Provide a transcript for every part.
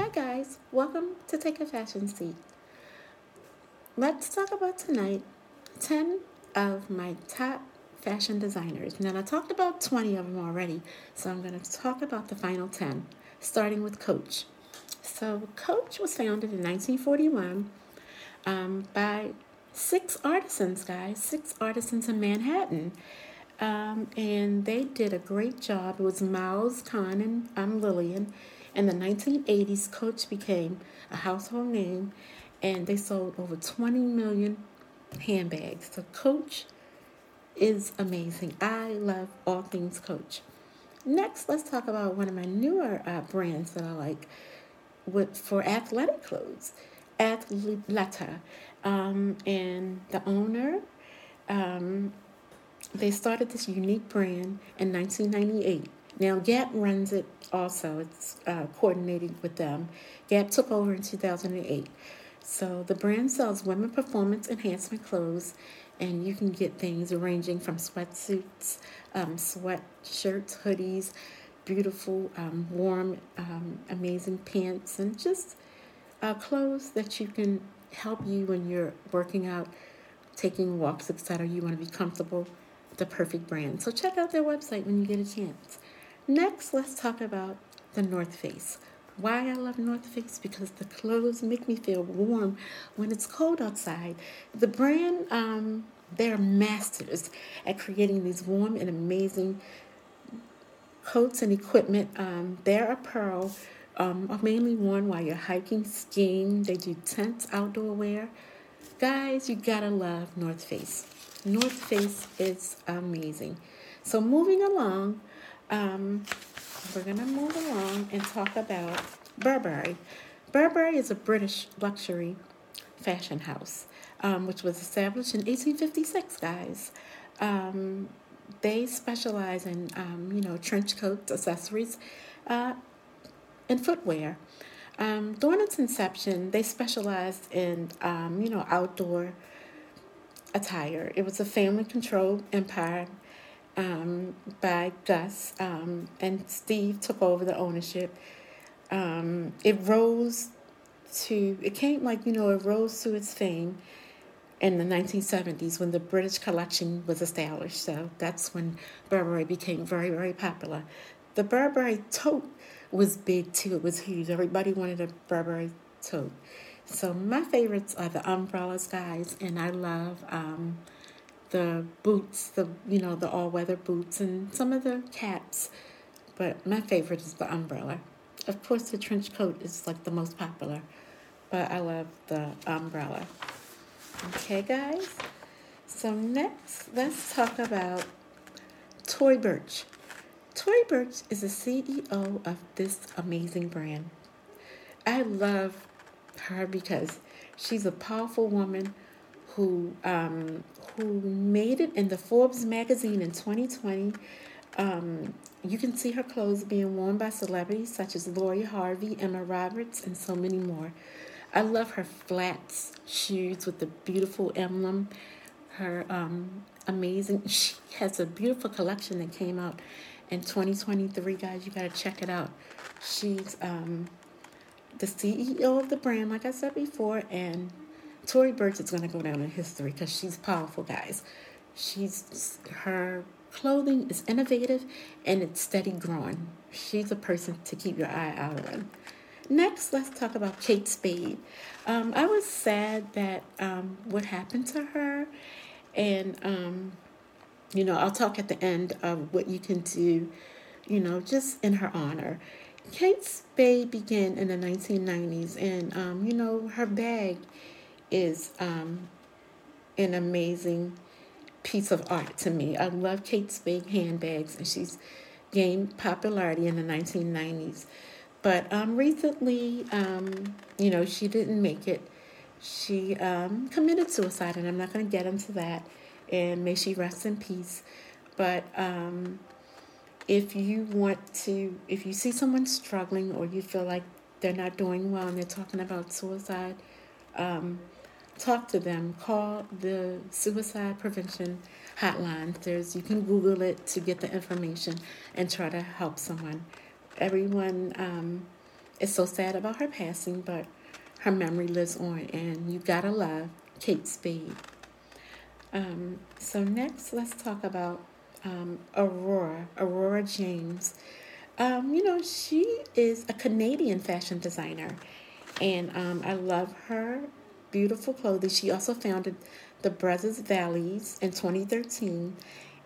Hi guys, welcome to Take a Fashion Seat. Let's talk about tonight 10 of my top fashion designers. Now I talked about 20 of them already, so I'm going to talk about the final 10, starting with Coach. So Coach was founded in 1941 um, by six artisans, guys, six artisans in Manhattan. Um, and they did a great job. It was Miles Cahn and um, Lillian. In the 1980s, Coach became a household name, and they sold over 20 million handbags. So Coach is amazing. I love all things Coach. Next, let's talk about one of my newer uh, brands that I like with for athletic clothes, Athleta, um, and the owner. Um, they started this unique brand in 1998. Now Gap runs it also. It's uh, coordinating with them. Gap took over in 2008. So the brand sells women performance enhancement clothes, and you can get things ranging from sweatsuits, um, sweatshirts, hoodies, beautiful, um, warm, um, amazing pants, and just uh, clothes that you can help you when you're working out, taking walks, etc. You want to be comfortable. The perfect brand. So check out their website when you get a chance. Next, let's talk about the North Face. Why I love North Face? Because the clothes make me feel warm when it's cold outside. The brand, um, they're masters at creating these warm and amazing coats and equipment. Um, their apparel um, are mainly worn while you're hiking, skiing. They do tents, outdoor wear. Guys, you gotta love North Face. North Face is amazing. So moving along, um, we're gonna move along and talk about Burberry. Burberry is a British luxury fashion house, um, which was established in 1856, guys. Um, they specialize in, um, you know, trench coats, accessories, uh, and footwear. Um, during its inception, they specialized in, um, you know, outdoor attire. It was a family-controlled empire um, by Gus, um, and Steve took over the ownership. Um, it rose to, it came like, you know, it rose to its fame in the 1970s when the British collection was established. So that's when Burberry became very, very popular. The Burberry tote was big too. It was huge. Everybody wanted a Burberry tote. So my favorites are the umbrellas, guys, and I love um, the boots, the you know the all-weather boots, and some of the caps. But my favorite is the umbrella. Of course, the trench coat is like the most popular, but I love the umbrella. Okay, guys. So next, let's talk about Tory Burch. Tory Burch is the CEO of this amazing brand. I love her because she's a powerful woman who um, who made it in the Forbes magazine in 2020. Um, you can see her clothes being worn by celebrities such as Lori Harvey, Emma Roberts, and so many more. I love her flats shoes with the beautiful emblem. Her um, amazing. She has a beautiful collection that came out in 2023, guys. You got to check it out. She's um, the CEO of the brand, like I said before, and Tory Burch is going to go down in history because she's powerful, guys. She's her clothing is innovative and it's steady growing. She's a person to keep your eye out on. Next, let's talk about Kate Spade. Um, I was sad that um, what happened to her, and um, you know, I'll talk at the end of what you can do, you know, just in her honor. Kate Spade began in the 1990s, and um, you know, her bag is um, an amazing piece of art to me. I love Kate Spade handbags, and she's gained popularity in the 1990s. But um, recently, um, you know, she didn't make it. She um, committed suicide, and I'm not going to get into that. And may she rest in peace. But um, if you want to, if you see someone struggling or you feel like they're not doing well and they're talking about suicide, um, talk to them. Call the suicide prevention hotline. There's you can Google it to get the information and try to help someone. Everyone, um, is so sad about her passing, but her memory lives on, and you gotta love Kate Spade. Um, so next, let's talk about um, Aurora, Aurora James. Um, you know, she is a Canadian fashion designer, and um, I love her beautiful clothing. She also founded the Brothers Vellies in 2013,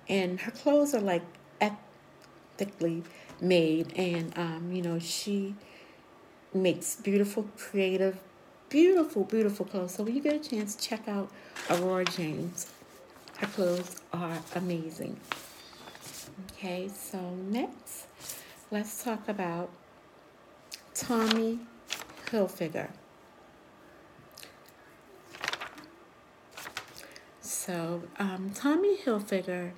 and her clothes are like ethically made, and um, you know, she makes beautiful, creative, beautiful, beautiful clothes. So when you get a chance, check out Aurora James. Her clothes are amazing. Okay, so next, let's talk about Tommy Hilfiger. So, um, Tommy Hilfiger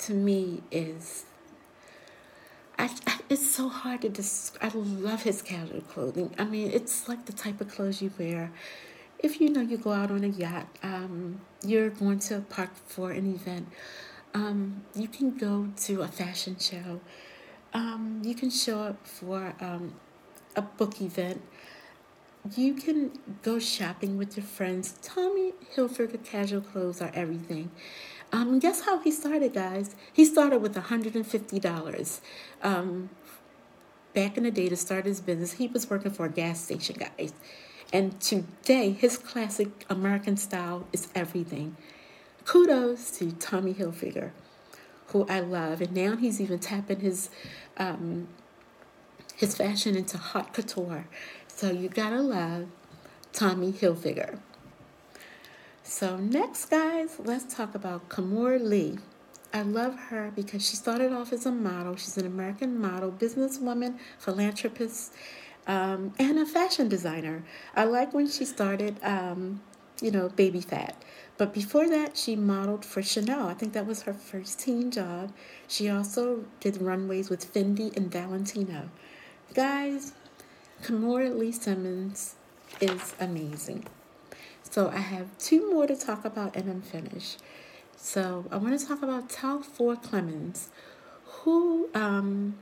to me is I, I, it's so hard to describe. I love his casual clothing. I mean, it's like the type of clothes you wear. If you know you go out on a yacht, um, you're going to a park for an event, um, you can go to a fashion show, um, you can show up for um, a book event, you can go shopping with your friends. Tommy Hilfiger casual clothes are everything. Um, guess how he started, guys? He started with $150. Um, back in the day to start his business, he was working for a gas station, guys. And today, his classic American style is everything. Kudos to Tommy Hilfiger, who I love. And now he's even tapping his um, his fashion into haute couture. So you gotta love Tommy Hilfiger. So, next, guys, let's talk about Kimora Lee. I love her because she started off as a model. She's an American model, businesswoman, philanthropist, um, and a fashion designer. I like when she started, um, you know, Baby Phat. But before that, she modeled for Chanel. I think that was her first teen job. She also did runways with Fendi and Valentino. Guys, Kimora Lee Simmons is amazing. So I have two more to talk about and I'm finished. So I want to talk about Telfar Clemens, who um,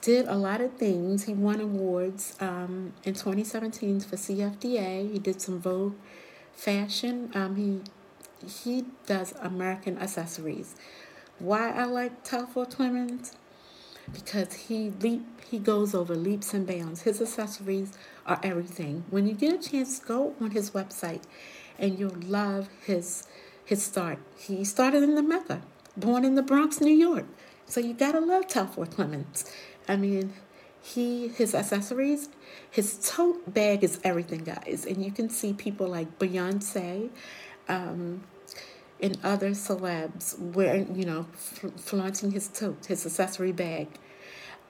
did a lot of things. He won awards um, in 2017 for CFDA. He did some Vogue fashion. Um, he he does American accessories. Why I like Telfar Clemens? Because he leap he goes over leaps and bounds. His accessories are everything. When you get a chance, go on his website, and you'll love his his start. He started in the Mecca, born in the Bronx, New York. So you gotta love Telfar Clemens. I mean, he his accessories, his tote bag is everything, guys. And you can see people like Beyonce. Um, and other celebs wearing, you know, flaunting his tote, his accessory bag.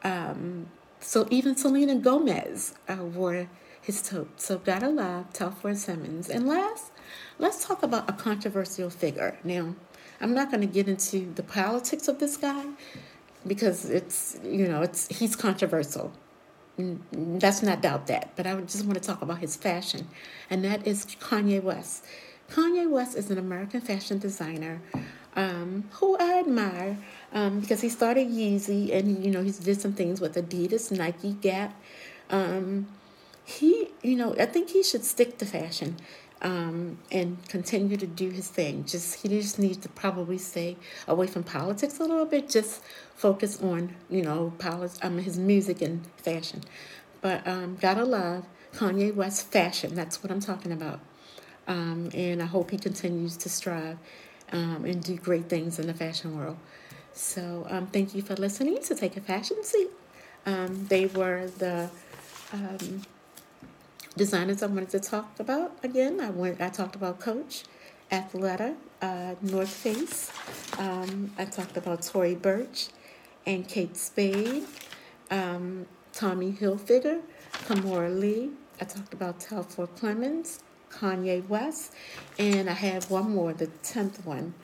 Um, so even Selena Gomez uh, wore his tote. So gotta love Telfar Simmons. And last, let's talk about a controversial figure. Now, I'm not going to get into the politics of this guy because it's you know it's he's controversial. Let's not doubt that. But I just want to talk about his fashion, and that is Kanye West. Kanye West is an American fashion designer um, who I admire um, because he started Yeezy and you know he's did some things with Adidas, Nike, Gap. Um, he, you know, I think he should stick to fashion um, and continue to do his thing. Just he just needs to probably stay away from politics a little bit. Just focus on you know politics, um, his music and fashion. But um, gotta love Kanye West fashion. That's what I'm talking about. Um, and I hope he continues to strive um, and do great things in the fashion world. So um, thank you for listening to Take a Fashion Seat. Um, they were the um, designers I wanted to talk about. Again, I went. I talked about Coach, Athleta, uh, North Face. Um, I talked about Tory Burch and Kate Spade, Tommy Hilfiger, Kimora Lee. I talked about Telfar Clemens, Kanye West, and I have one more, the tenth one.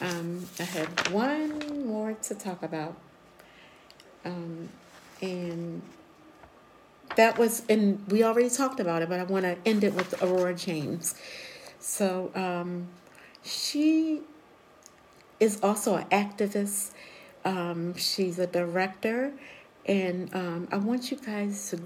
Um, I have one more to talk about, um, and that was, and we already talked about it, but I want to end it with Aurora James. So um, she is also an activist. Um, she's a director And um, I want you guys to